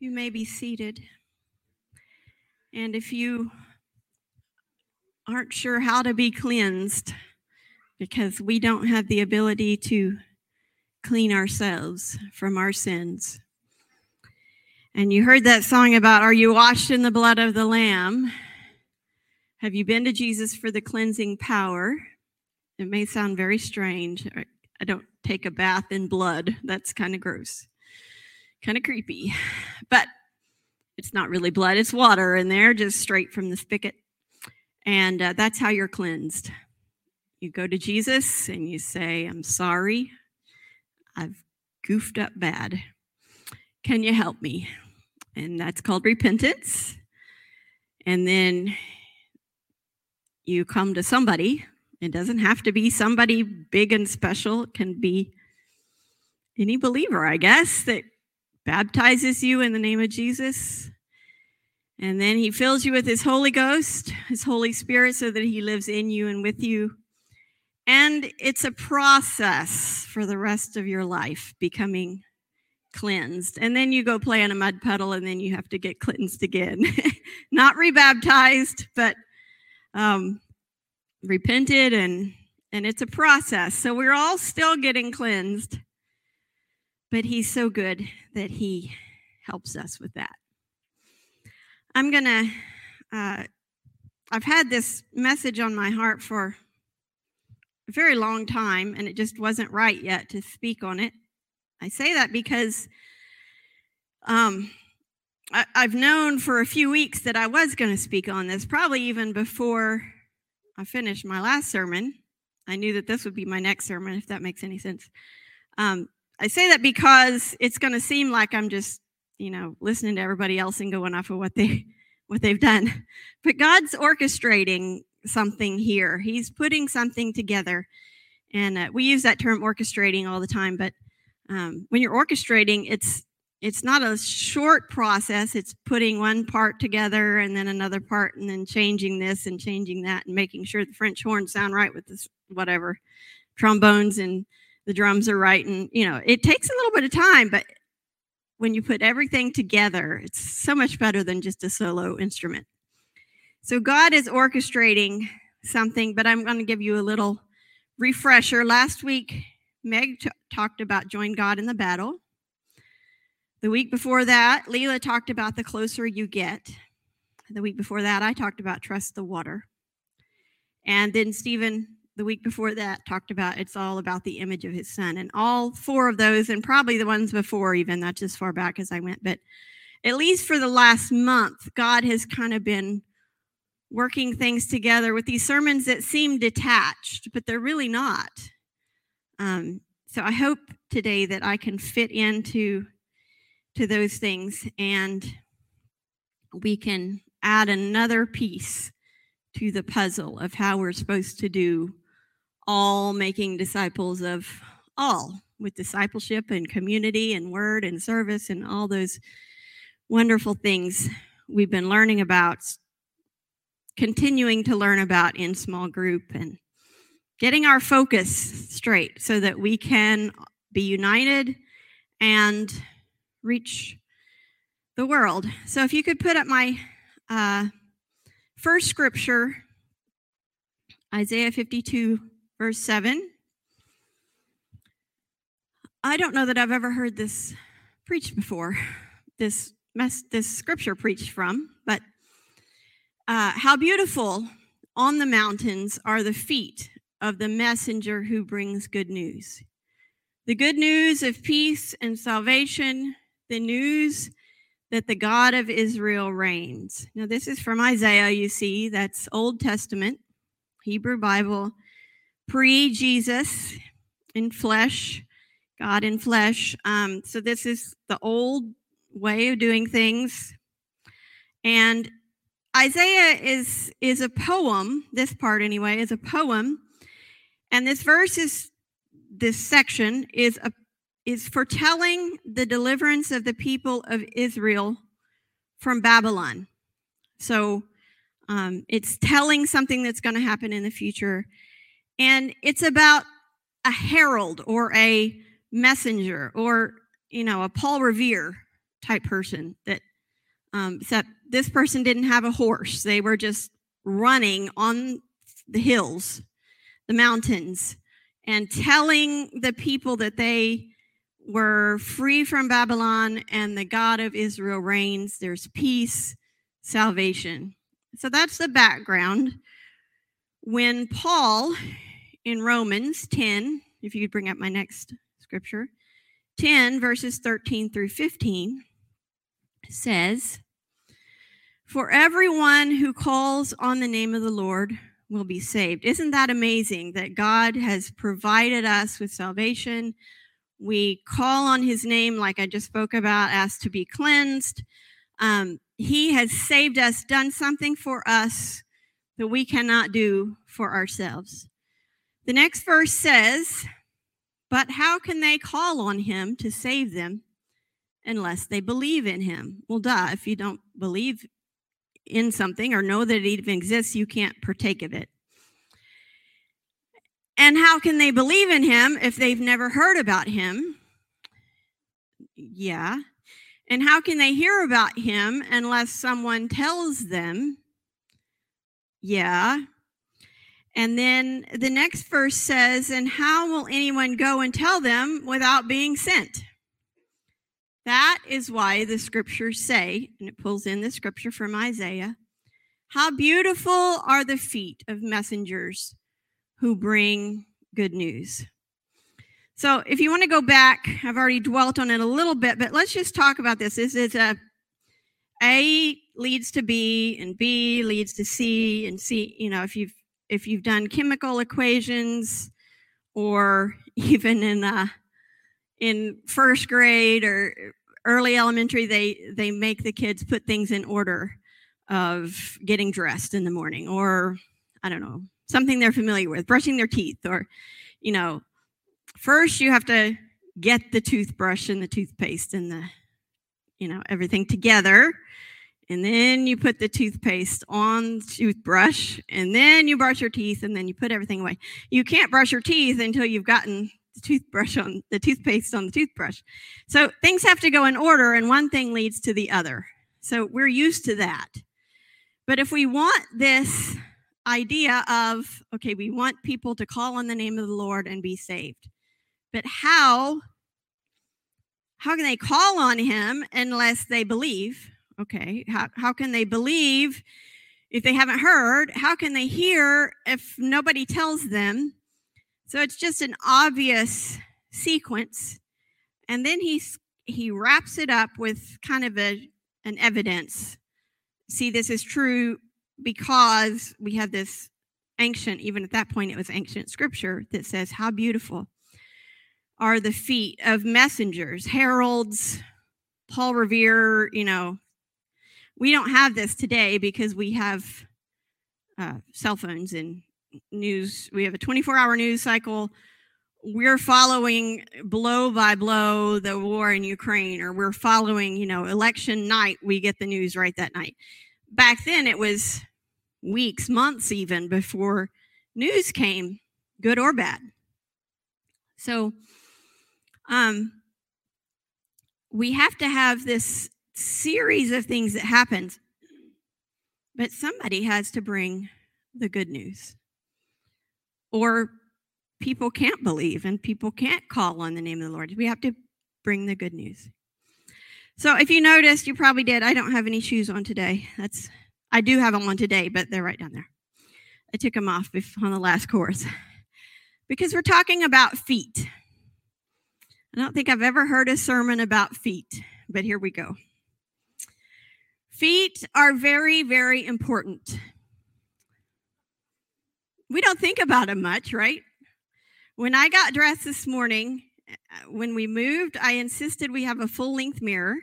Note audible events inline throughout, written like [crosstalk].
You may be seated. And if you aren't sure how to be cleansed, because we don't have the ability to clean ourselves from our sins. And you heard that song about, Are you washed in the blood of the Lamb? Have you been to Jesus for the cleansing power? It may sound very strange. I don't take a bath in blood. That's kind of gross, kind of creepy. But it's not really blood, it's water in there, just straight from the spigot. And uh, that's how you're cleansed. You go to Jesus and you say, I'm sorry. I've goofed up bad. Can you help me? And that's called repentance. And then you come to somebody it doesn't have to be somebody big and special. It can be any believer, I guess, that baptizes you in the name of Jesus. And then he fills you with his Holy Ghost, his Holy Spirit, so that he lives in you and with you. And it's a process for the rest of your life becoming cleansed. And then you go play in a mud puddle and then you have to get cleansed again. [laughs] Not rebaptized, but um, repented and and it's a process. So we're all still getting cleansed. But he's so good that he helps us with that. I'm going to uh, I've had this message on my heart for a very long time and it just wasn't right yet to speak on it. I say that because um, I, I've known for a few weeks that I was going to speak on this, probably even before I finished my last sermon. I knew that this would be my next sermon, if that makes any sense. Um, I say that because it's going to seem like I'm just, you know, listening to everybody else and going off of what they [laughs] what they've done. But God's orchestrating something here. He's putting something together, and uh, we use that term orchestrating all the time. But um, when you're orchestrating, it's it's not a short process. It's putting one part together and then another part and then changing this and changing that and making sure the French horns sound right with this whatever trombones and the drums are right. And, you know, it takes a little bit of time, but when you put everything together, it's so much better than just a solo instrument. So God is orchestrating something, but I'm going to give you a little refresher. Last week, Meg t- talked about join God in the battle. The week before that, leila talked about the closer you get. The week before that, I talked about trust the water. And then Stephen, the week before that, talked about it's all about the image of his son. And all four of those, and probably the ones before, even that's as far back as I went, but at least for the last month, God has kind of been working things together with these sermons that seem detached, but they're really not. Um, so I hope today that I can fit into to those things and we can add another piece to the puzzle of how we're supposed to do all making disciples of all with discipleship and community and word and service and all those wonderful things we've been learning about continuing to learn about in small group and getting our focus straight so that we can be united and reach the world. So if you could put up my uh, first scripture, Isaiah 52, verse 7. I don't know that I've ever heard this preached before, this mess, this scripture preached from, but uh, how beautiful on the mountains are the feet of the messenger who brings good news. The good news of peace and salvation the news that the God of Israel reigns. Now, this is from Isaiah, you see, that's Old Testament, Hebrew Bible, pre Jesus in flesh, God in flesh. Um, so, this is the old way of doing things. And Isaiah is, is a poem, this part anyway, is a poem. And this verse is, this section is a is foretelling the deliverance of the people of Israel from Babylon. So um, it's telling something that's going to happen in the future. And it's about a herald or a messenger or, you know, a Paul Revere type person that um, except this person didn't have a horse. They were just running on the hills the mountains and telling the people that they were free from babylon and the god of israel reigns. There's peace salvation. So that's the background. When paul in romans 10 if you could bring up my next scripture 10 verses 13 through 15 says, For everyone who calls on the name of the Lord will be saved. Isn't that amazing that God has provided us with salvation? We call on his name, like I just spoke about, asked to be cleansed. Um, he has saved us, done something for us that we cannot do for ourselves. The next verse says, But how can they call on him to save them unless they believe in him. Well, duh, if you don't believe in something or know that it even exists, you can't partake of it. And how can they believe in him if they've never heard about him? Yeah. And how can they hear about him unless someone tells them? Yeah. And then the next verse says, And how will anyone go and tell them without being sent? That is why the scriptures say, and it pulls in the scripture from Isaiah, how beautiful are the feet of messengers who bring good news. So, if you want to go back, I've already dwelt on it a little bit, but let's just talk about this. This is a A leads to B, and B leads to C, and C. You know, if you've if you've done chemical equations, or [laughs] even in uh, in first grade or early elementary they they make the kids put things in order of getting dressed in the morning or i don't know something they're familiar with brushing their teeth or you know first you have to get the toothbrush and the toothpaste and the you know everything together and then you put the toothpaste on the toothbrush and then you brush your teeth and then you put everything away you can't brush your teeth until you've gotten the toothbrush on the toothpaste on the toothbrush. So things have to go in order, and one thing leads to the other. So we're used to that. But if we want this idea of, okay, we want people to call on the name of the Lord and be saved, but how? How can they call on him unless they believe? Okay, how, how can they believe if they haven't heard? How can they hear if nobody tells them? So it's just an obvious sequence. And then he's he wraps it up with kind of a an evidence. See, this is true because we have this ancient, even at that point, it was ancient scripture that says, How beautiful are the feet of messengers, heralds, Paul Revere, you know. We don't have this today because we have uh, cell phones and news. We have a 24 hour news cycle. We're following blow by blow the war in Ukraine, or we're following, you know, election night. We get the news right that night. Back then, it was weeks, months even before news came, good or bad. So, um, we have to have this series of things that happens, but somebody has to bring the good news or people can't believe and people can't call on the name of the Lord. We have to bring the good news. So if you noticed, you probably did. I don't have any shoes on today. That's I do have them on today, but they're right down there. I took them off on the last course [laughs] because we're talking about feet. I don't think I've ever heard a sermon about feet, but here we go. Feet are very, very important we don't think about them much, right? When I got dressed this morning, uh, when we moved, I insisted we have a full length mirror.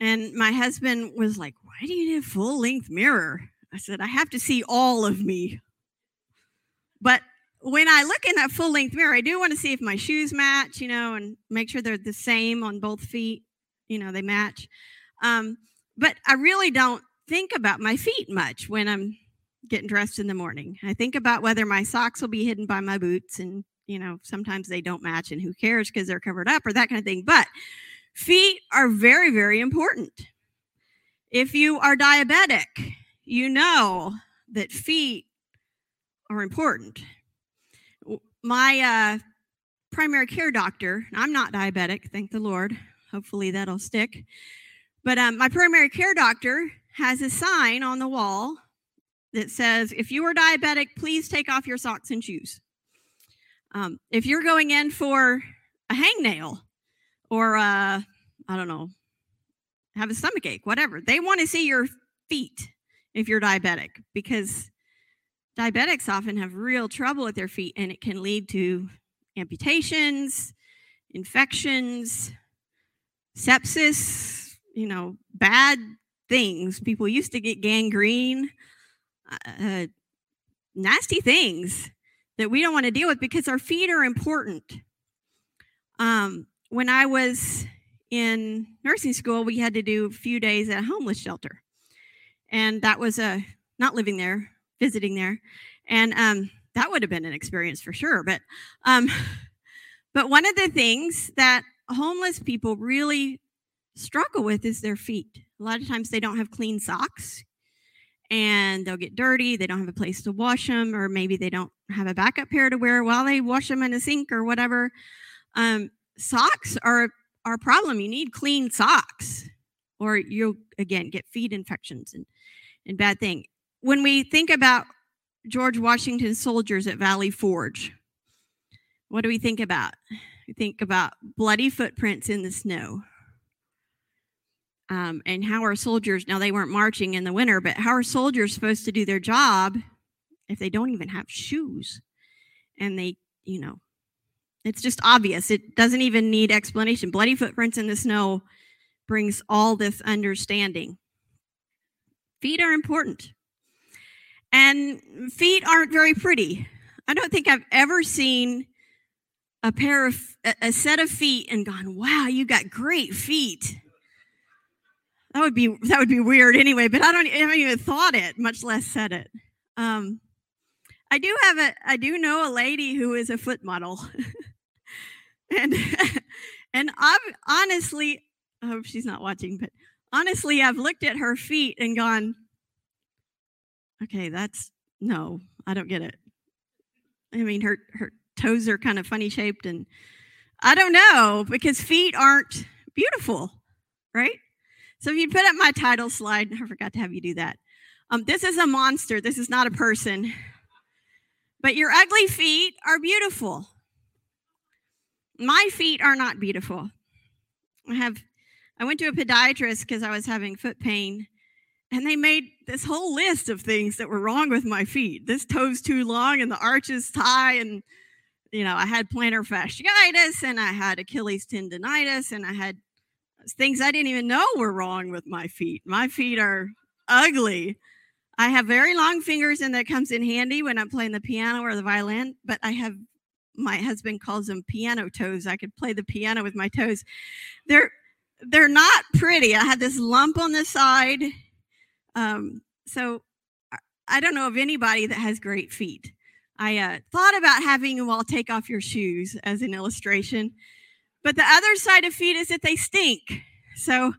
And my husband was like, Why do you need a full length mirror? I said, I have to see all of me. But when I look in that full length mirror, I do want to see if my shoes match, you know, and make sure they're the same on both feet, you know, they match. Um, but I really don't think about my feet much when I'm getting dressed in the morning. I think about whether my socks will be hidden by my boots, and you know, sometimes they don't match, and who cares because they're covered up or that kind of thing. But Feet are very, very important. If you are diabetic, you know that feet are important. My uh, primary care doctor, I'm not diabetic, thank the Lord. Hopefully that'll stick. But um, my primary care doctor has a sign on the wall that says, if you are diabetic, please take off your socks and shoes. Um, if you're going in for a hangnail or, uh, I don't know, have a stomach ache, whatever, they want to see your feet if you're diabetic because diabetics often have real trouble with their feet and it can lead to amputations, infections, sepsis, you know, bad things. People used to get gangrene, uh, uh, nasty things that we don't want to deal with because our feet are important. Um, when I was in nursing school, we had to do a few days at a homeless shelter. And that was a not living there, visiting there. And um, that would have been an experience for sure. But um, [laughs] but one of the things that homeless people really struggle with is their feet. A lot of times they don't have clean socks and they'll get dirty. They don't have a place to wash them, or maybe they don't have a backup pair to wear while they wash them in a sink or whatever. Um, socks are, a problem. You need clean socks, or you'll again get feet infections and, and bad thing. When we think about George Washington's soldiers at Valley Forge, what do we think about? We think about bloody footprints in the snow um, and how are soldiers now they weren't marching in the winter but how are soldiers supposed to do their job if they don't even have shoes? And they you know it's just obvious. It doesn't even need explanation. Bloody footprints in the snow brings all this understanding. Feet are important. And feet aren't very pretty. I don't think i've ever seen a pair of a set of feet and gone wow you got great feet that would be that would be weird anyway. But I don't I haven't even thought it, much less said it. Um, I do have a I do know a lady who is a foot model, [laughs] and [laughs] and I've honestly I hope she's not watching, but honestly I've looked at her feet and gone, okay, that's no, I don't get it. I mean her her toes are kind of funny shaped and I don't know because feet aren't beautiful, right? So if you put up my title slide, I forgot to have you do that. Um, this is a monster. This is not a person. But your ugly feet are beautiful. My feet are not beautiful. I have I went to a podiatrist because I was having foot pain, and they made this whole list of things that were wrong with my feet. This toe's too long and the arch is high, and you know, I had plantar fasciitis and I had Achilles tendonitis and I had things I didn't even know were wrong with my feet. My feet are ugly. I have very long fingers, and that comes in handy when I'm playing the piano or the violin. But I have my husband calls them piano toes. I could play the piano with my toes. They're they're not pretty. I had this lump on the side. Um, so I don't know of anybody that has great feet. I uh, thought about having you all take off your shoes as an illustration but the other side of feet is that they stink. So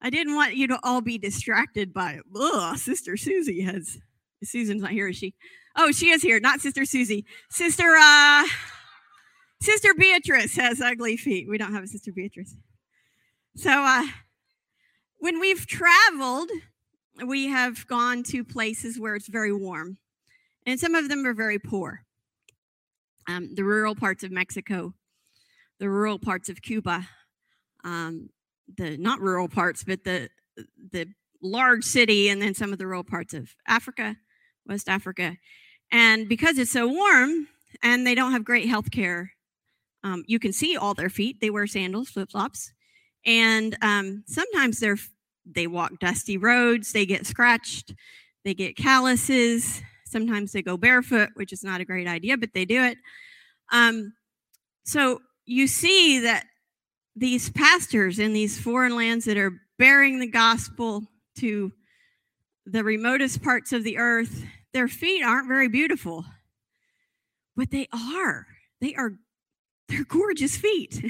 I didn't want you to all be distracted by, ugh, Sister Susie has, Susan's not here, is she? Oh, she is here, not Sister Susie. Sister, uh, Sister Beatrice has ugly feet. We don't have a Sister Beatrice. So uh, when we've traveled, we have gone to places where it's very warm, and some of them are very poor. Um, the rural parts of Mexico the rural parts of Cuba, um, the not rural parts, but the the large city, and then some of the rural parts of Africa, West Africa, and because it's so warm and they don't have great health care, um, you can see all their feet. They wear sandals, flip flops, and um, sometimes they're they walk dusty roads. They get scratched. They get calluses. Sometimes they go barefoot, which is not a great idea, but they do it. Um, so you see that these pastors in these foreign lands that are bearing the gospel to the remotest parts of the earth, their feet aren't very beautiful, but they are. They are, they're gorgeous feet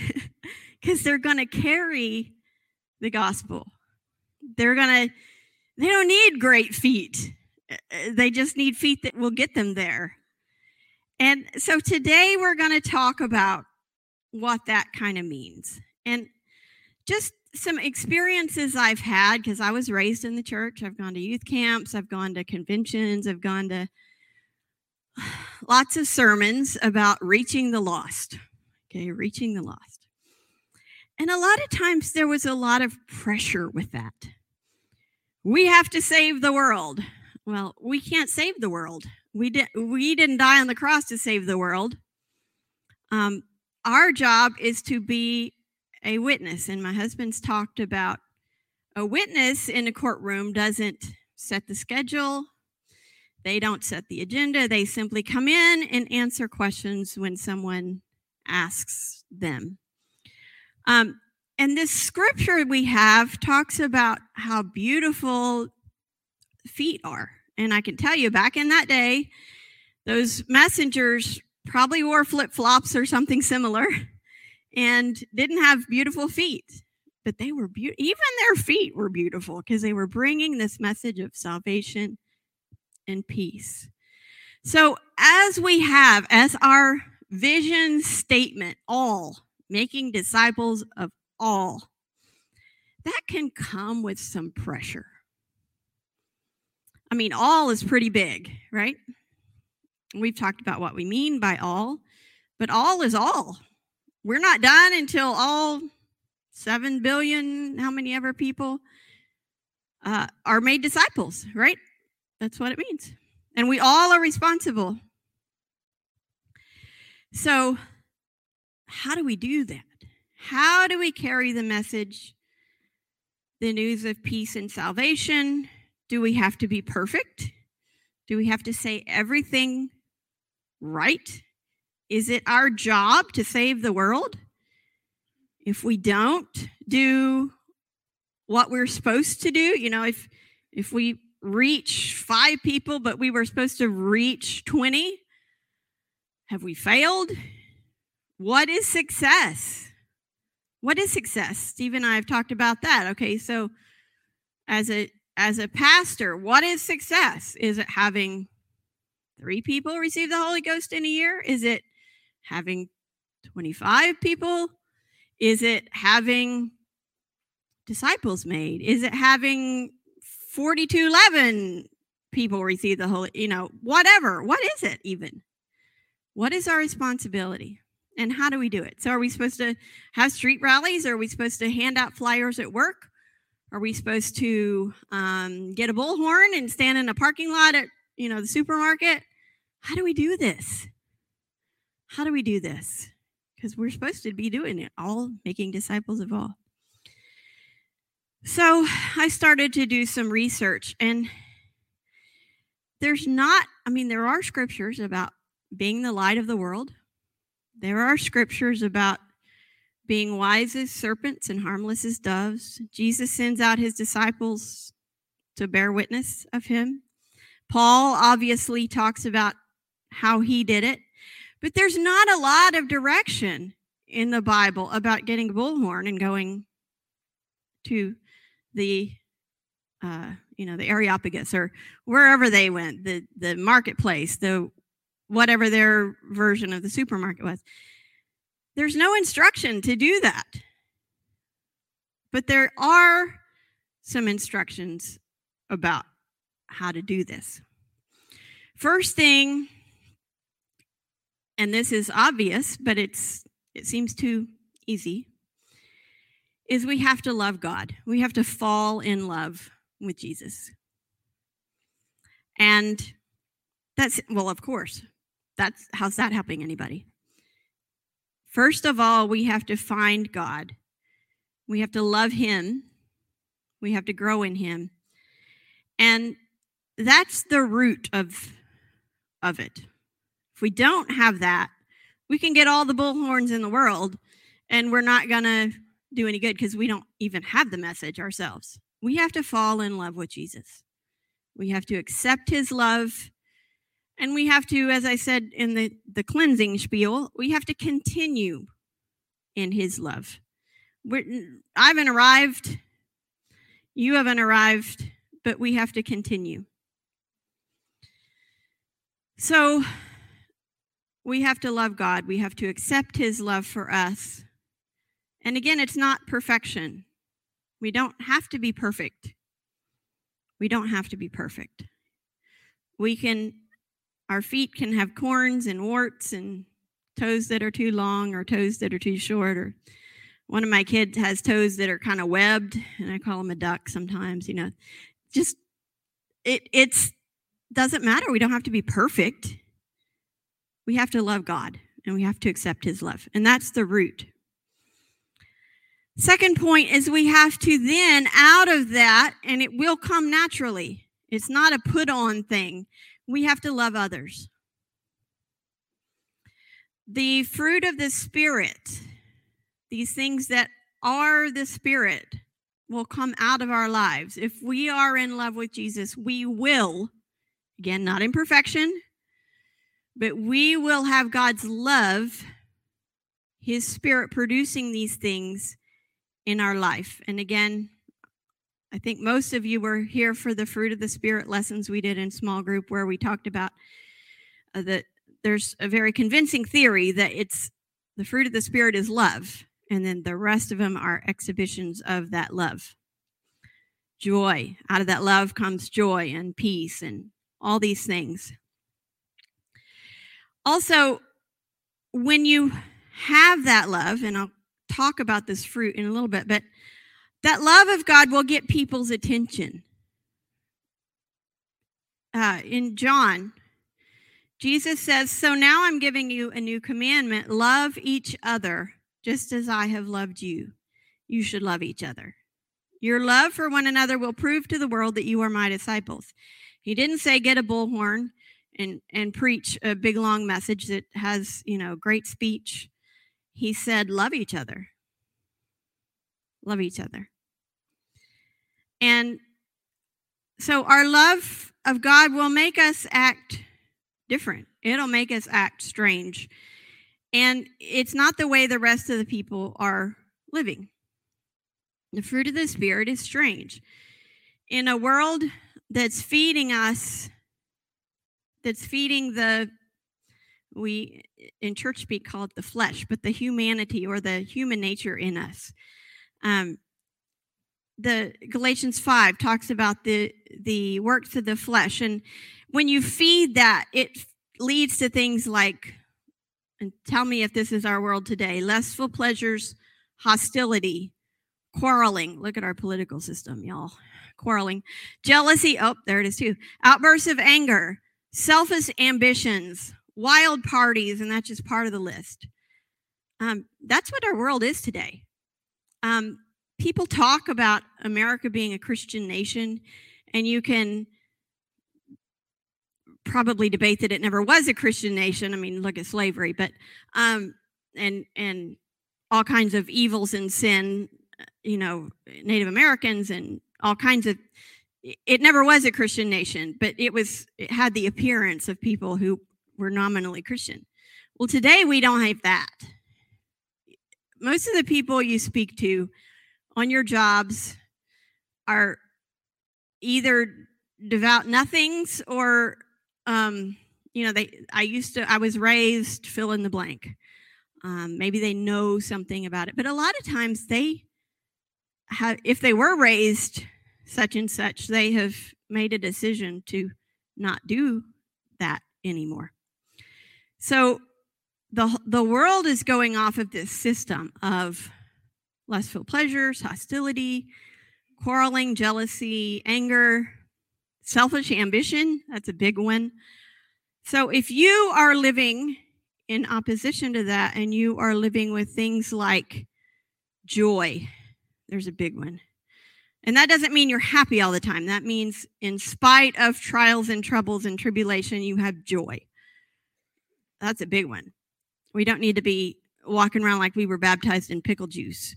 [laughs] because they're going to carry the gospel. They're going to, they don't need great feet. Uh, uh, they just need feet that will get them there. And so today we're going to talk about what that kind of means. And just some experiences I've had because I was raised in the church. I've gone to youth camps, I've gone to conventions, I've gone to [sighs] lots of sermons about reaching the lost. Okay, reaching the lost. And a lot of times there was a lot of pressure with that. We have to save the world. Well, we can't save the world. We did we didn't die on the cross to save the world. Um, our job is to be a witness. And my husband's talked about a witness in a courtroom doesn't set the schedule, they don't set the agenda. They simply come in and answer questions when someone asks them. Um, and this scripture we have talks about how beautiful feet are. And I can tell you, back in that day, those messengers probably wore flip flops or something similar [laughs] and didn't have beautiful feet, but they were beautiful. Even their feet were beautiful because they were bringing this message of salvation and peace. So, as we have as our vision statement, all making disciples of all, that can come with some pressure. I mean, all is pretty big, right? We've talked about what we mean by all, but all is all. We're not done until all 7 billion, how many ever people uh, are made disciples, right? That's what it means. And we all are responsible. So, how do we do that? How do we carry the message, the news of peace and salvation? Do we have to be perfect? Do we have to say everything right? Is it our job to save the world? If we don't do what we're supposed to do, you know, if if we reach 5 people but we were supposed to reach 20, have we failed? What is success? What is success? Steve and I have talked about that. Okay, so as a as a pastor, what is success? Is it having three people receive the Holy Ghost in a year? Is it having 25 people? Is it having disciples made? Is it having 4211 people receive the Holy, you know, whatever. What is it even? What is our responsibility? And how do we do it? So are we supposed to have street rallies? Are we supposed to hand out flyers at work? Are we supposed to um, get a bullhorn and stand in a parking lot at, you know, the supermarket? How do we do this? How do we do this? Because we're supposed to be doing it, all making disciples of all. So I started to do some research, and there's not, I mean, there are scriptures about being the light of the world. There are scriptures about being wise as serpents and harmless as doves. Jesus sends out his disciples to bear witness of him. Paul obviously talks about how he did it. But there's not a lot of direction in the Bible about getting a bullhorn and going to the uh, you know the Areopagus or wherever they went, the the marketplace, the whatever their version of the supermarket was. There's no instruction to do that. But there are some instructions about how to do this. First thing and this is obvious, but it's it seems too easy, is we have to love God. We have to fall in love with Jesus. And that's well, of course. That's how's that helping anybody? First of all, we have to find God. We have to love him. We have to grow in him. And that's the root of of it. If we don't have that, we can get all the bullhorns in the world and we're not going to do any good because we don't even have the message ourselves. We have to fall in love with Jesus. We have to accept his love. And we have to, as I said in the, the cleansing spiel, we have to continue in his love. We're, I haven't arrived. You haven't arrived, but we have to continue. So we have to love God. We have to accept His love for us. And again, it's not perfection. We don't have to be perfect. We don't have to be perfect. We can, our feet can have corns and warts and toes that are too long or toes that are too short or one of my kids has toes that are kind of webbed and i call him a duck sometimes you know just it it's doesn't matter. We don't have to be perfect. We have to love god and we have to accept his love and that's the root. Second point is we have to then out of that and it will come naturally. It's not a put on thing. We have to love others. The fruit of the Spirit, these things that are the Spirit, will come out of our lives. If we are in love with Jesus, we will, again, not in perfection, but we will have God's love, His Spirit producing these things in our life. And again, I think most of you were here for the fruit of the Spirit lessons we did in small group where we talked about uh, the there's a very convincing theory that it's the fruit of the spirit is love and then the rest of them are exhibitions of that love joy out of that love comes joy and peace and all these things also when you have that love and i'll talk about this fruit in a little bit but that love of god will get people's attention uh, in john Jesus says, So now I'm giving you a new commandment love each other just as I have loved you. You should love each other. Your love for one another will prove to the world that you are my disciples. He didn't say get a bullhorn and, and preach a big long message that has, you know, great speech. He said, love each other. Love each other. And so our love of God will make us act different. It'll make us act strange. And it's not the way the rest of the people are living. The fruit of the Spirit is strange. In a world that's feeding us, that's feeding the, we in church speak call it the flesh, but the humanity or the human nature in us. Um, the Galatians 5 talks about the the works of the flesh and when you feed that, it leads to things like, and tell me if this is our world today lustful pleasures, hostility, quarreling. Look at our political system, y'all. Quarreling, jealousy. Oh, there it is too. Outbursts of anger, selfish ambitions, wild parties, and that's just part of the list. Um, that's what our world is today. Um, people talk about America being a Christian nation, and you can probably debate that it never was a Christian nation. I mean, look at slavery, but um, and and all kinds of evils and sin, you know, Native Americans and all kinds of. It never was a Christian nation, but it was. It had the appearance of people who were nominally Christian. Well, today we don't have that. Most of the people you speak to on your jobs are either devout nothings or um, you know, they, I used to, I was raised fill in the blank. Um, maybe they know something about it, but a lot of times they have, if they were raised such and such, they have made a decision to not do that anymore. So the the world is going off of this system of lustful pleasures, hostility, quarreling, jealousy, anger, Selfish ambition, that's a big one. So if you are living in opposition to that and you are living with things like joy, there's a big one. And that doesn't mean you're happy all the time. That means, in spite of trials and troubles and tribulation, you have joy. That's a big one. We don't need to be walking around like we were baptized in pickle juice.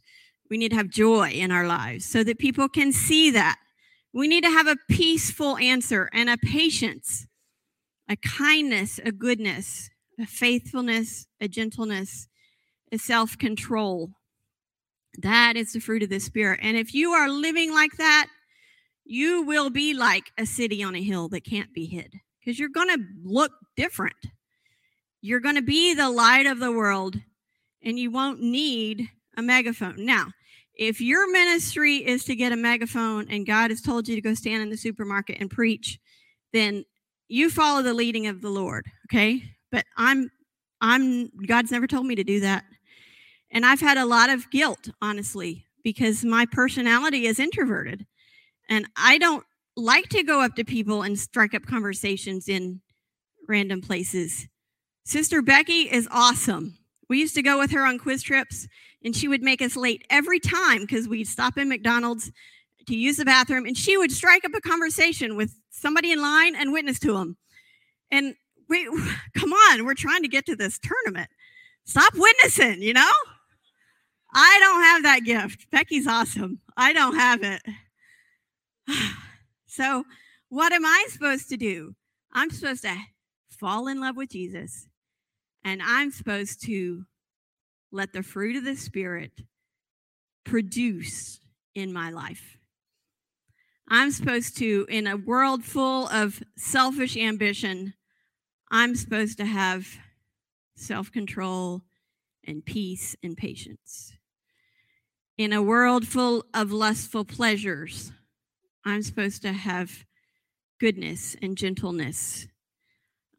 We need to have joy in our lives so that people can see that we need to have a peaceful answer and a patience, a kindness, a goodness, a faithfulness, a gentleness, a self control. That is the fruit of the Spirit. And if you are living like that, you will be like a city on a hill that can't be hid because you're going to look different. You're going to be the light of the world and you won't need a megaphone. Now, if your ministry is to get a megaphone and God has told you to go stand in the supermarket and preach, then you follow the leading of the Lord, okay? But I'm I'm God's never told me to do that. And I've had a lot of guilt, honestly, because my personality is introverted. And I don't like to go up to people and strike up conversations in random places. Sister Becky is awesome. We used to go with her on quiz trips, and she would make us late every time because we'd stop in McDonald's to use the bathroom, and she would strike up a conversation with somebody in line and witness to them. And we, [sighs] come on, we're trying to get to this tournament. Stop witnessing, you know? I don't have that gift. Becky's awesome. I don't have it. [sighs] so, what am I supposed to do? I'm supposed to fall in love with Jesus, and I'm supposed to let the fruit of the Spirit produce in my life. I'm supposed to, in a world full of selfish ambition, I'm supposed to have self control and peace and patience. In a world full of lustful pleasures, I'm supposed to have goodness and gentleness.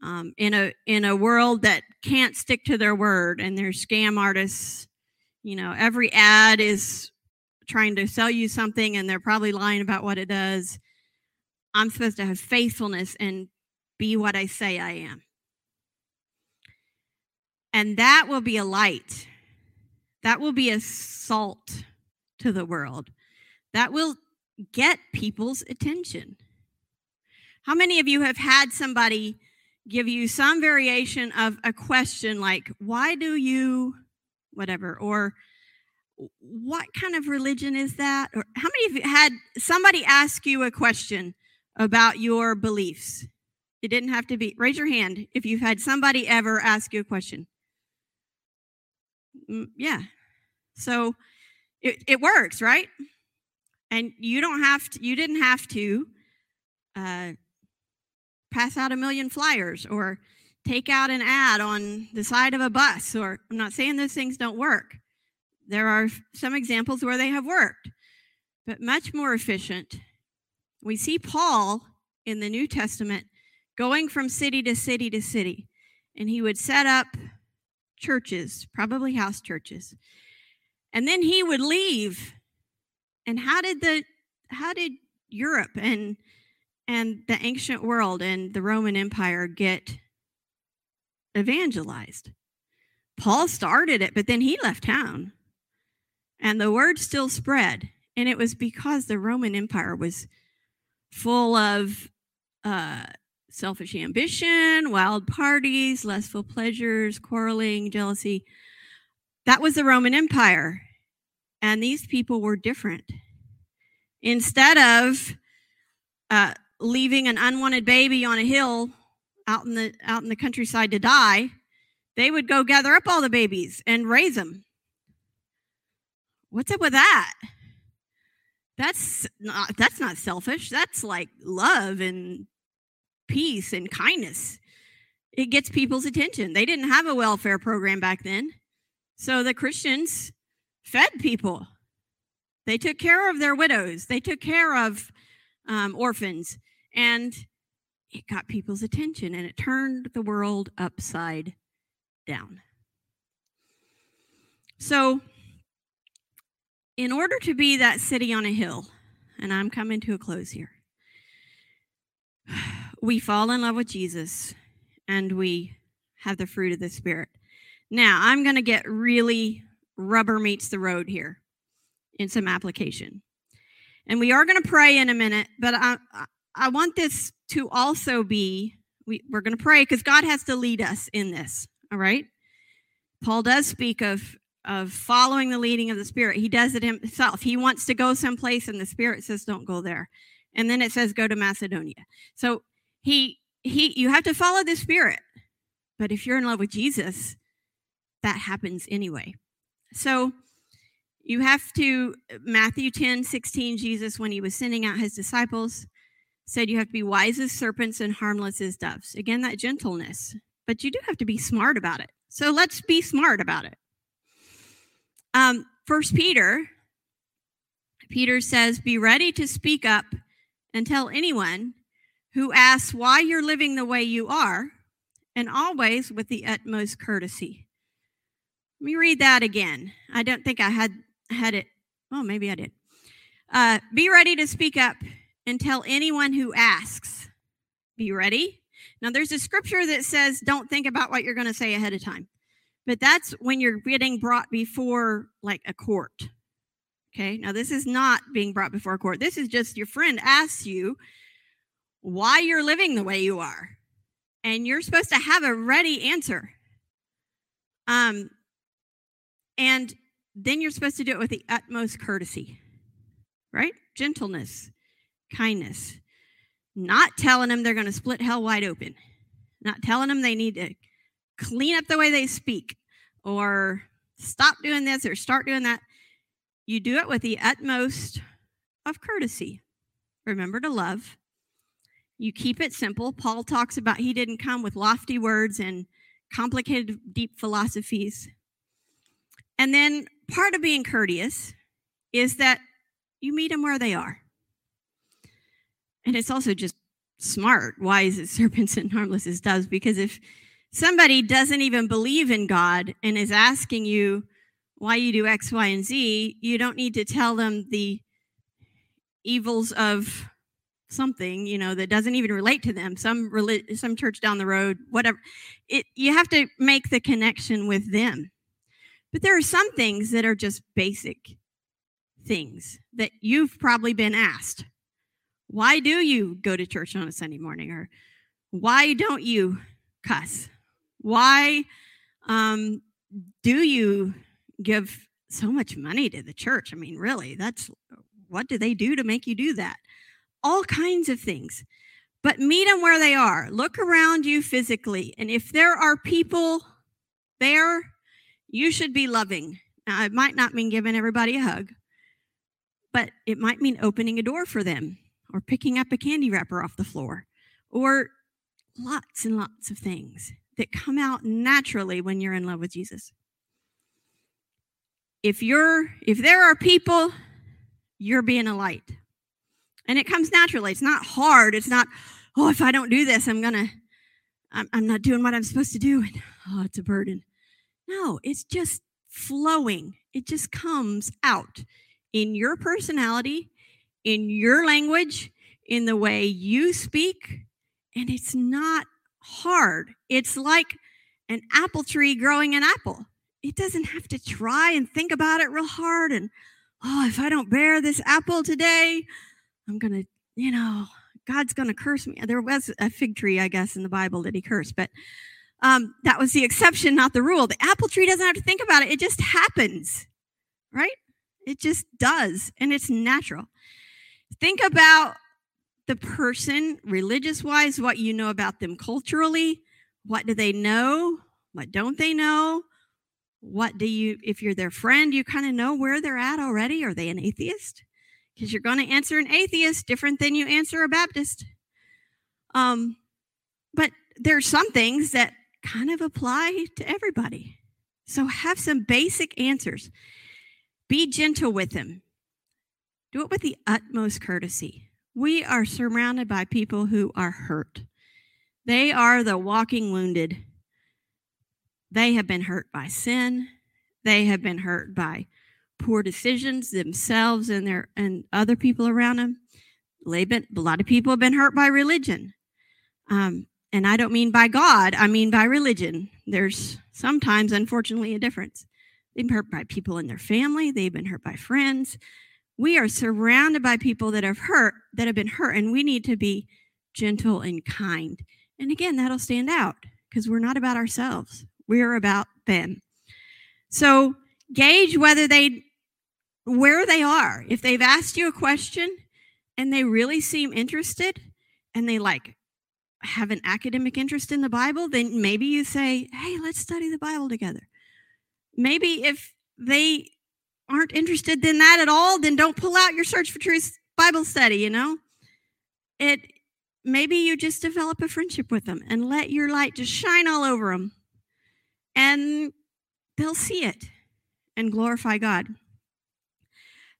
Um, in a in a world that can't stick to their word and they're scam artists, you know, every ad is trying to sell you something and they're probably lying about what it does. I'm supposed to have faithfulness and be what I say I am. And that will be a light. That will be a salt to the world. That will get people's attention. How many of you have had somebody give you some variation of a question like, why do you, whatever, or what kind of religion is that? Or how many of you had somebody ask you a question about your beliefs? It didn't have to be, raise your hand if you've had somebody ever ask you a question. Yeah. So it, it works, right? And you don't have to, you didn't have to uh, pass out a million flyers or take out an ad on the side of a bus, or I'm not saying those things don't work. There are some examples where they have worked, but much more efficient. We see Paul in the New Testament going from city to city to city, and he would set up churches, probably house churches. And then he would leave. And how did the how did Europe and and the ancient world and the Roman Empire get evangelized? Paul started it, but then he left town. And the word still spread. And it was because the Roman Empire was full of uh, selfish ambition, wild parties, lustful pleasures, quarreling, jealousy. That was the Roman Empire. And these people were different. Instead of uh, leaving an unwanted baby on a hill out in the out in the countryside to die, they would go gather up all the babies and raise them. What's up with that? That's not that's not selfish. That's like love and peace and kindness. It gets people's attention. They didn't have a welfare program back then. So the Christians fed people. They took care of their widows. They took care of um, orphans. And it got people's attention and it turned the world upside down. So, in order to be that city on a hill, and I'm coming to a close here, we fall in love with Jesus and we have the fruit of the Spirit. Now, I'm going to get really rubber meets the road here in some application. And we are going to pray in a minute, but I, I want this to also be, we, we're going to pray because God has to lead us in this, all right? Paul does speak of, of following the leading of the Spirit. He does it himself. He wants to go someplace, and the Spirit says, don't go there. And then it says, go to Macedonia. So he he you have to follow the spirit but if you're in love with jesus that happens anyway so You have to, Matthew 10 16, Jesus, when he was sending out his disciples, said you have to be wise as serpents and harmless as doves. Again, that gentleness. But you do have to be smart about it. So let's be smart about it. Um, First Peter, Peter says, Be ready to speak up and tell anyone who asks why you're living the way you are, and always with the utmost courtesy. Let me read that again. I don't think I had had it. Oh, maybe I did. Uh, be ready to speak up and tell anyone who asks. Be ready. Now, there's a scripture that says, don't think about what you're going to say ahead of time. But that's when you're getting brought before like a court. Okay. Now, this is not being brought before a court. This is just your friend asks you why you're living the way you are. And you're supposed to have a ready answer. Um, and then you're supposed to do it with the utmost courtesy, right? Gentleness, kindness. Not telling them they're going to split hell wide open. Not telling them they need to clean up the way they speak or stop doing this or start doing that. You do it with the utmost of courtesy. Remember to love. You keep it simple. Paul talks about he didn't come with lofty words and complicated, deep philosophies. And then part of being courteous is that you meet them where they are. And it's also just smart, wise as [laughs] serpents and harmless as doves, because if somebody doesn't even believe in God and is asking you why you do X, Y, and Z, you don't need to tell them the evils of something you know that doesn't even relate to them some relig- some church down the road whatever it you have to make the connection with them but there are some things that are just basic things that you've probably been asked. Why do you go to church on a Sunday morning? Or why don't you cuss? Why um, do you give so much money to the church? I mean, really, that's what do they do to make you do that? All kinds of things. But meet them where they are. Look around you physically. And if there are people there you should be loving. Now, it might not mean giving everybody a hug, but it might mean opening a door for them or picking up a candy wrapper off the floor or lots and lots of things that come out naturally when you're in love with Jesus. If you're if there are people you're being a light. And it comes naturally. It's not hard. It's not, oh, if I don't do this, I'm going to, I'm, I'm not doing what I'm supposed to do. And, oh, it's a burden. No, it's just flowing. It just comes out in your personality, in your language, in the way you speak. And it's not hard. It's like an apple tree growing an apple. It doesn't have to try and think about it real hard. And, oh, if I don't bear this apple today, I'm going to, you know, God's going to curse me. There was a fig tree, I guess, in the Bible that he cursed, but um, that was the [laughs] exception, not the rule. The apple tree doesn't have to think about it, it just happens, right? It just does, and it's natural. Think about the person, religious wise, what you know about them culturally. What do they know? What don't they know? What do you, if you're their friend, you kind of know where they're at already? Are they an atheist? Because you're going to answer an atheist different than you answer a Baptist. Um, but there's some things that kind of apply to everybody. So have some basic answers. Be gentle with them. Do it with the utmost courtesy. We are surrounded by people who are hurt. They are the walking wounded. They have been hurt by sin. They have been hurt by poor decisions themselves and their and other people around them. A lot of people have been hurt by religion. Um, and I don't mean by God, I mean by religion. There's sometimes, unfortunately, a difference. They've been hurt by people in their family, they've been hurt by friends. We are surrounded by people that have hurt, that have been hurt, and we need to be gentle and kind. And again, that'll stand out because we're not about ourselves. We're about them. So gauge whether they where they are. If they've asked you a question and they really seem interested and they like have an academic interest in the Bible, then maybe you say, hey, let's study the Bible together. Maybe if they aren't interested in that at all, then don't pull out your Search for Truth Bible study, you know? It maybe you just develop a friendship with them and let your light just shine all over them. And they'll see it and glorify God.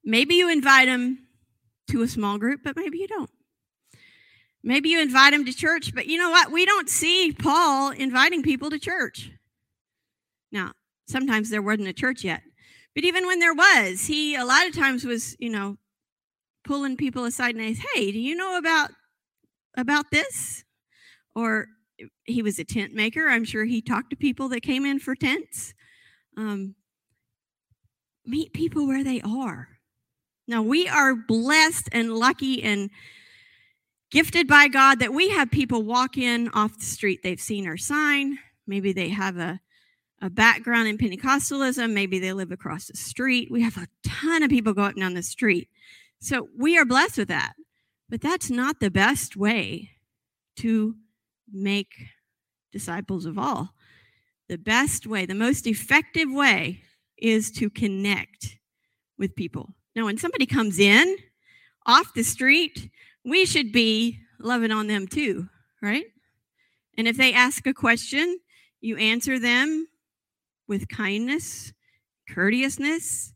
Maybe you invite them to a small group, but maybe you don't. Maybe you invite them to church, but you know what? We don't see Paul inviting people to church. Now, sometimes there wasn't a church yet, but even when there was, he a lot of times was, you know, pulling people aside and says, "Hey, do you know about about this?" Or he was a tent maker. I'm sure he talked to people that came in for tents. Um, meet people where they are. Now, we are blessed and lucky and gifted by God that we have people walk in off the street. They've seen our sign. Maybe they have a, a background in Pentecostalism. Maybe they live across the street. We have a ton of people go up and down the street. So we are blessed with that. But that's not the best way to make disciples of all. The best way, the most effective way is to connect with people. Now, when somebody comes in off the street, we should be loving on them too, right? And if they ask a question, you answer them with kindness, courteousness,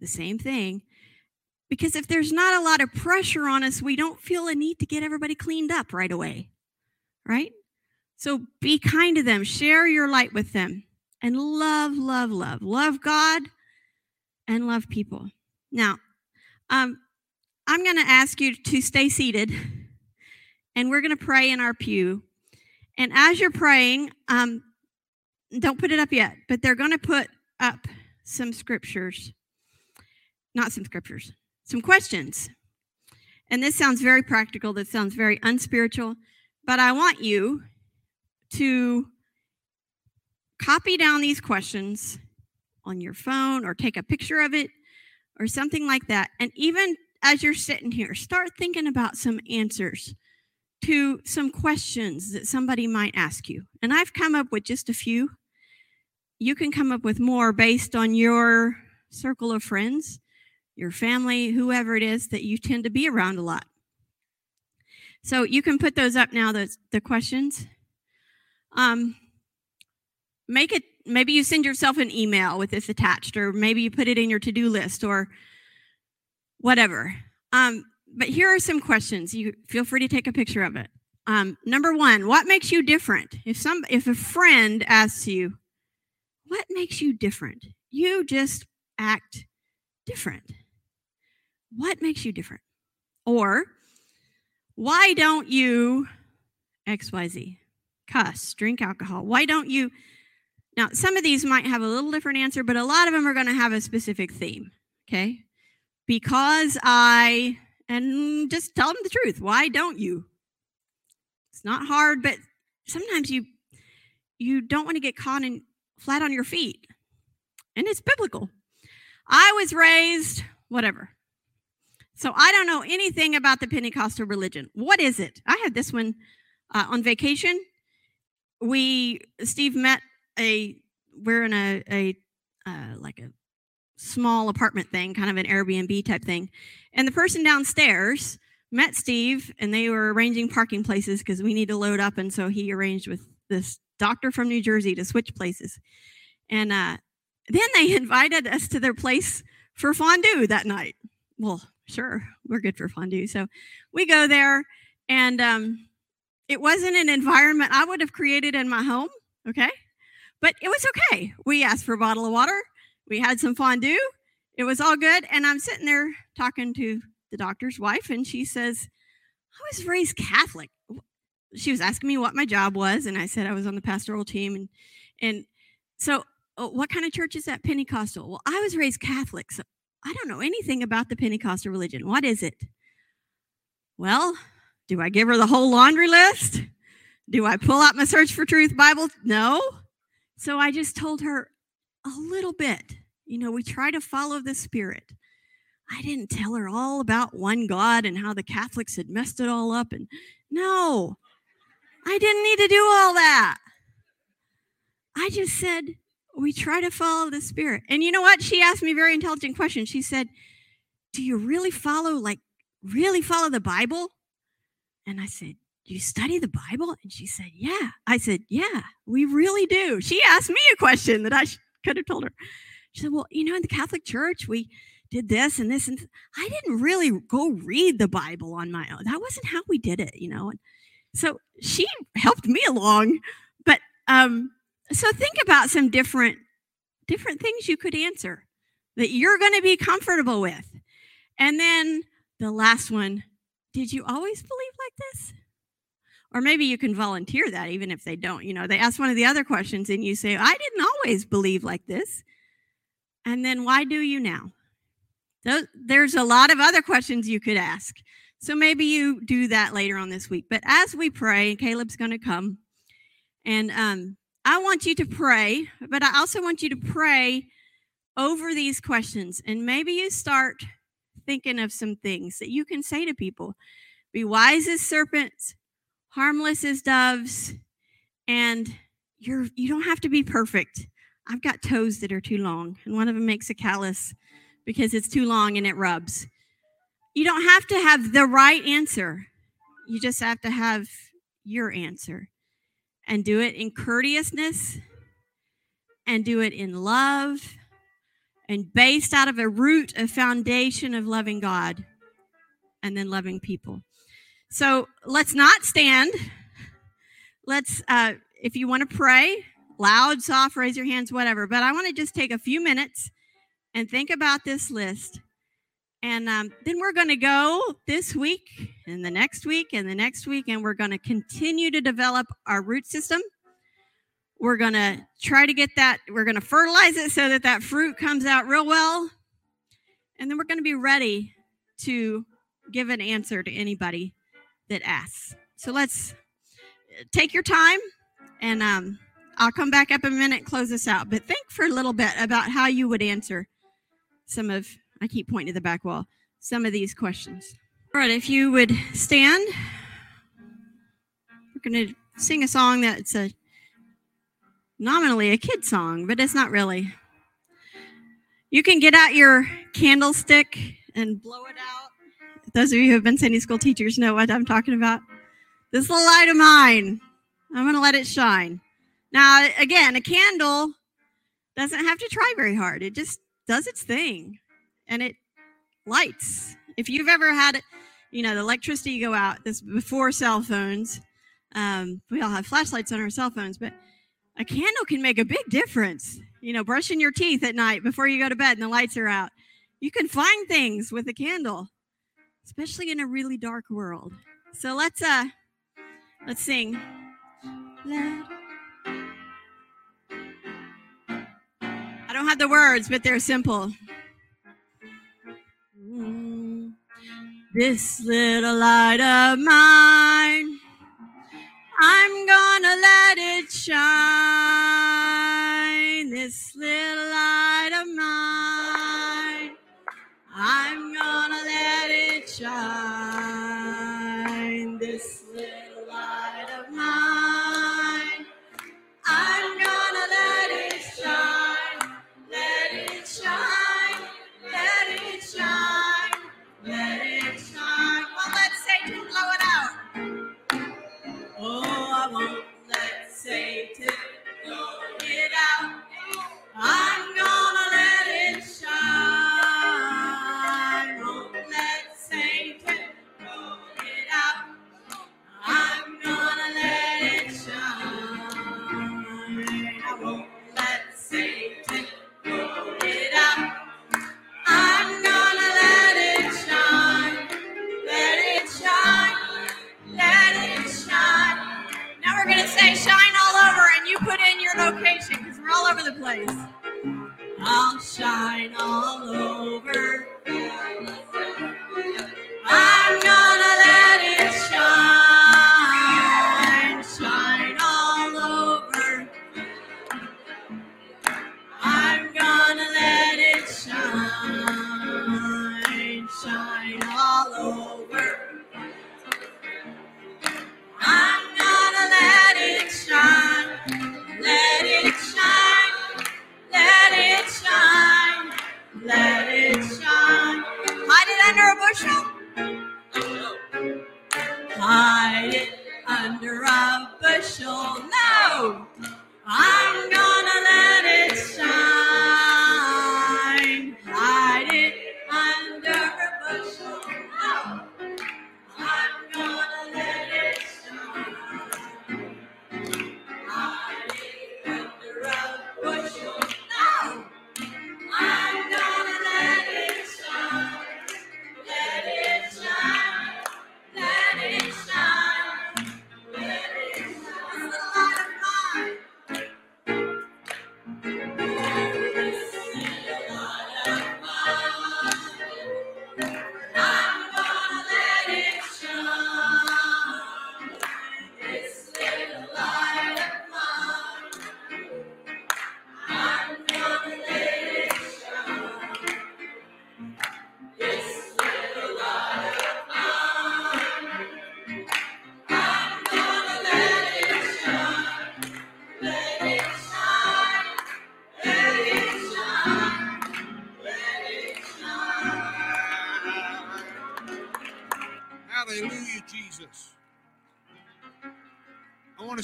the same thing. Because if there's not a lot of pressure on us, we don't feel a need to get everybody cleaned up right away, right? So be kind to them, share your light with them, and love, love, love. Love God and love people. Now, um, I'm going to ask you to stay seated and we're going to pray in our pew. And as you're praying, um, don't put it up yet, but they're going to put up some scriptures. Not some scriptures, some questions. And this sounds very practical, this sounds very unspiritual, but I want you to copy down these questions on your phone or take a picture of it or something like that. And even as you're sitting here, start thinking about some answers to some questions that somebody might ask you. And I've come up with just a few. You can come up with more based on your circle of friends, your family, whoever it is that you tend to be around a lot. So you can put those up now, the, the questions. Um, make it maybe you send yourself an email with this attached, or maybe you put it in your to do list, or whatever. Um, but here are some questions. You feel free to take a picture of it. Um, number one, what makes you different? If some, if a friend asks you, "What makes you different?" You just act different. What makes you different? Or why don't you X Y Z? Cuss, drink alcohol. Why don't you? Now, some of these might have a little different answer, but a lot of them are going to have a specific theme. Okay. Because I, and just tell them the truth. Why don't you? It's not hard, but sometimes you you don't want to get caught in flat on your feet. And it's biblical. I was raised whatever. So I don't know anything about the Pentecostal religion. What is it? I had this one uh, on vacation. We Steve met a we're in a a uh, like a small apartment thing, kind of an Airbnb type thing, and the person downstairs met Steve, and they were arranging parking places because we need to load up, and so he arranged with this doctor from New Jersey to switch places, and uh, then they [laughs] invited us to their place for fondue that night. Well, sure, we're good for fondue, so we go there, and um, it wasn't an environment I would have created in my home. Okay but it was okay. We asked for a bottle of water. We had some fondue. It was all good. And I'm sitting there talking to the doctor's wife, and she says, I was raised Catholic. She was asking me what my job was, and I said I was on the pastoral team. And, and so, oh, what kind of church is that? Pentecostal. Well, I was raised Catholic, so I don't know anything about the Pentecostal religion. What is it? Well, do I give her the whole laundry list? Do I pull out my Search for Truth Bible? No. So I just told her a little bit. You know, we try to follow the Spirit. I didn't tell her all about one God and how the Catholics had messed it all up. And no, I didn't need to do all that. I just said, we try to follow the Spirit. And you know what? She asked me a very intelligent question. She said, Do you really follow, like, really follow the Bible? And I said, you study the Bible? And she said, Yeah. I said, Yeah, we really do. She asked me a question that I could have told her. She said, Well, you know, in the Catholic Church, we did this and this. And th-. I didn't really go read the Bible on my own. That wasn't how we did it, you know. And so she helped me along. But um, so think about some different different things you could answer that you're going to be comfortable with. And then the last one, did you always believe like this? Or maybe you can volunteer that even if they don't. You know, they ask one of the other questions and you say, I didn't always believe like this. And then why do you now? There's a lot of other questions you could ask. So maybe you do that later on this week. But as we pray, Caleb's going to come, and um, I want you to pray, but I also want you to pray over these questions. And maybe you start thinking of some things that you can say to people Be wise as serpents, harmless as doves, and you're, you don't have to be perfect. I've got toes that are too long, and one of them makes a callus because it's too long and it rubs. You don't have to have the right answer. You just have to have your answer and do it in courteousness and do it in love and based out of a root, a foundation of loving God and then loving people. So let's not stand. Let's, uh, if you want to pray, loud, soft, raise your hands, whatever. But I want to just take a few minutes and think about this list. And um, then we're going to go this week and the next week and the next week, and we're going to continue to develop our root system. We're going to try to get that, we're going to fertilize it so that that fruit comes out real well. And then we're going to be ready to give an answer to anybody that asks. So let's take your time and um, I'll come back up in a minute, close this out. But think for a little bit about how you would answer some of, I keep pointing to the back wall, some of these questions. All right, if you would stand, we're going to sing a song that's a nominally a kid song, but it's not really. You can get out your candlestick and blow it out. Those of you who have been Sunday school teachers know what I'm talking about. This little light of mine. I'm going to let it shine. Now, again, a candle doesn't have to try very hard. It just does its thing and it lights. If you've ever had, you know, the electricity go out, this before cell phones, um, we all have flashlights on our cell phones, but a candle can make a big difference. You know, brushing your teeth at night before you go to bed and the lights are out. You can find things with a candle, especially in a really dark world. So let's uh let's sing. Let don't have the words, but they're simple. This little light of mine, I'm gonna let it shine. This little light of mine, let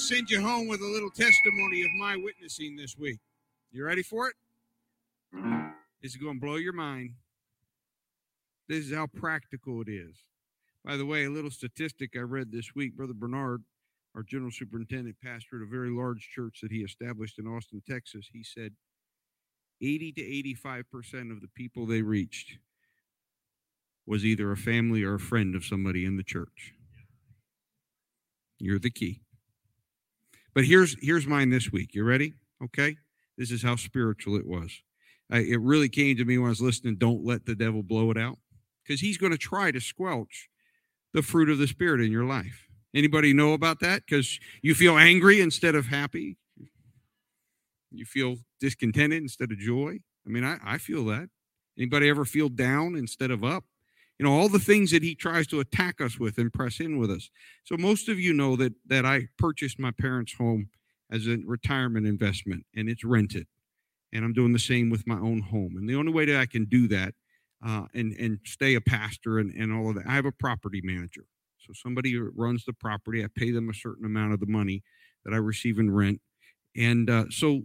send you home with a little testimony of my witnessing this week. You ready for it? This is going to blow your mind. This is how practical it is. By the way, a little statistic I read this week Brother Bernard, our general superintendent, pastored a very large church that he established in Austin, Texas. He said 80 to 85% of the people they reached was either a family or a friend of somebody in the church. You're the key. But here's here's mine this week. You ready? Okay. This is how spiritual it was. I, it really came to me when I was listening. Don't let the devil blow it out, because he's going to try to squelch the fruit of the spirit in your life. Anybody know about that? Because you feel angry instead of happy. You feel discontented instead of joy. I mean, I, I feel that. Anybody ever feel down instead of up? You know, all the things that he tries to attack us with and press in with us. So most of you know that that I purchased my parents' home as a retirement investment and it's rented. And I'm doing the same with my own home. And the only way that I can do that uh, and and stay a pastor and, and all of that, I have a property manager. So somebody runs the property. I pay them a certain amount of the money that I receive in rent. And uh, so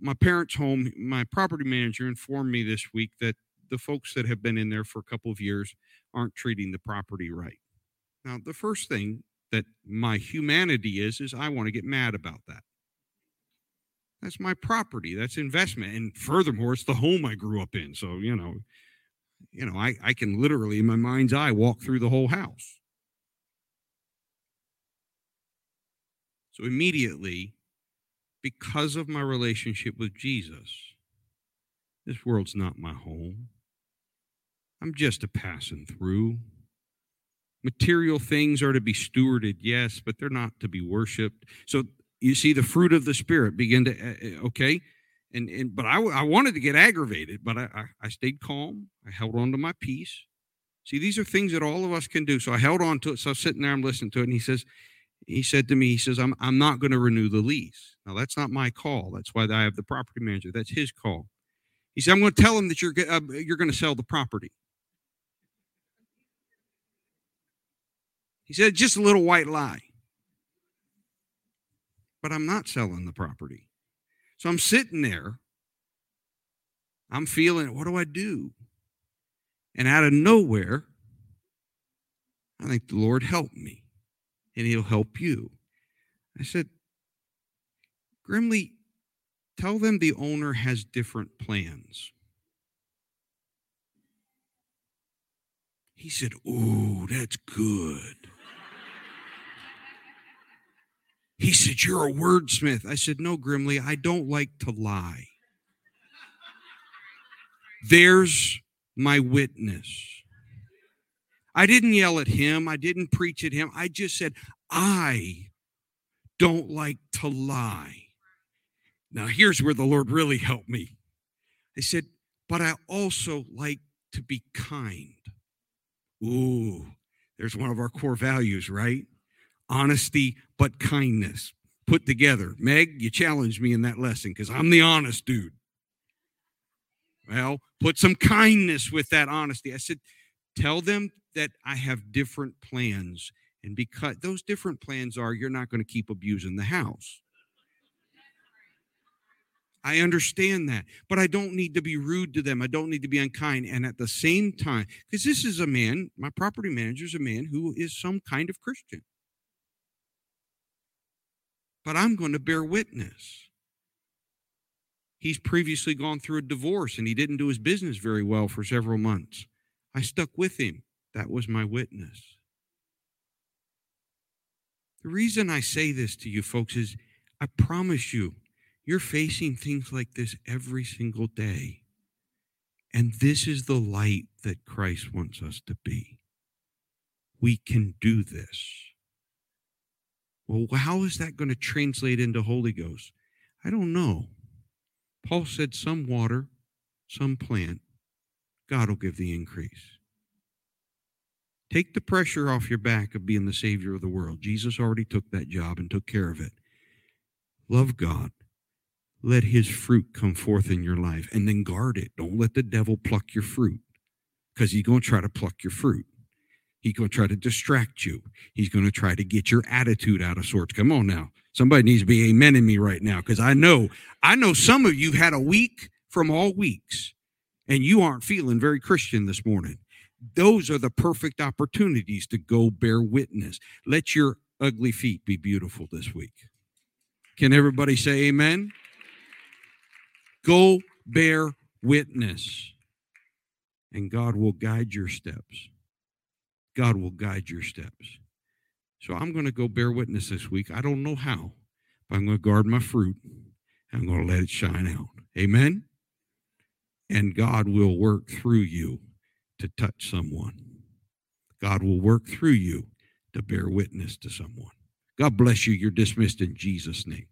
my parents' home, my property manager informed me this week that the folks that have been in there for a couple of years aren't treating the property right. Now, the first thing that my humanity is, is I want to get mad about that. That's my property. That's investment. And furthermore, it's the home I grew up in. So, you know, you know, I, I can literally in my mind's eye walk through the whole house. So immediately, because of my relationship with Jesus, this world's not my home. I'm just a passing through. Material things are to be stewarded, yes, but they're not to be worshiped. So you see the fruit of the spirit begin to, uh, okay? And, and but I, I wanted to get aggravated, but I, I, I stayed calm. I held on to my peace. See, these are things that all of us can do. So I held on to it. So I'm sitting there, I'm listening to it, and he says, he said to me, he says, I'm, I'm not going to renew the lease. Now, that's not my call. That's why I have the property manager. That's his call. He said, I'm going to tell him that you're, uh, you're going to sell the property. He said, just a little white lie. But I'm not selling the property. So I'm sitting there. I'm feeling, what do I do? And out of nowhere, I think the Lord helped me and he'll help you. I said, grimly, tell them the owner has different plans. He said, Ooh, that's good. He said, You're a wordsmith. I said, No, Grimley, I don't like to lie. There's my witness. I didn't yell at him. I didn't preach at him. I just said, I don't like to lie. Now, here's where the Lord really helped me. I said, but I also like to be kind. Ooh, there's one of our core values, right? Honesty, but kindness put together. Meg, you challenged me in that lesson because I'm the honest dude. Well, put some kindness with that honesty. I said, tell them that I have different plans. And because those different plans are, you're not going to keep abusing the house. I understand that, but I don't need to be rude to them. I don't need to be unkind. And at the same time, because this is a man, my property manager is a man who is some kind of Christian but I'm going to bear witness. He's previously gone through a divorce and he didn't do his business very well for several months. I stuck with him. That was my witness. The reason I say this to you folks is I promise you, you're facing things like this every single day. And this is the light that Christ wants us to be. We can do this. Well, how is that going to translate into Holy Ghost? I don't know. Paul said, some water, some plant. God will give the increase. Take the pressure off your back of being the Savior of the world. Jesus already took that job and took care of it. Love God. Let His fruit come forth in your life and then guard it. Don't let the devil pluck your fruit because he's going to try to pluck your fruit. He's going to try to distract you. He's going to try to get your attitude out of sorts. Come on now. Somebody needs to be amen in me right now because I know, I know some of you had a week from all weeks and you aren't feeling very Christian this morning. Those are the perfect opportunities to go bear witness. Let your ugly feet be beautiful this week. Can everybody say amen? Go bear witness, and God will guide your steps. God will guide your steps. So I'm going to go bear witness this week. I don't know how, but I'm going to guard my fruit. And I'm going to let it shine out. Amen. And God will work through you to touch someone. God will work through you to bear witness to someone. God bless you. You're dismissed in Jesus' name.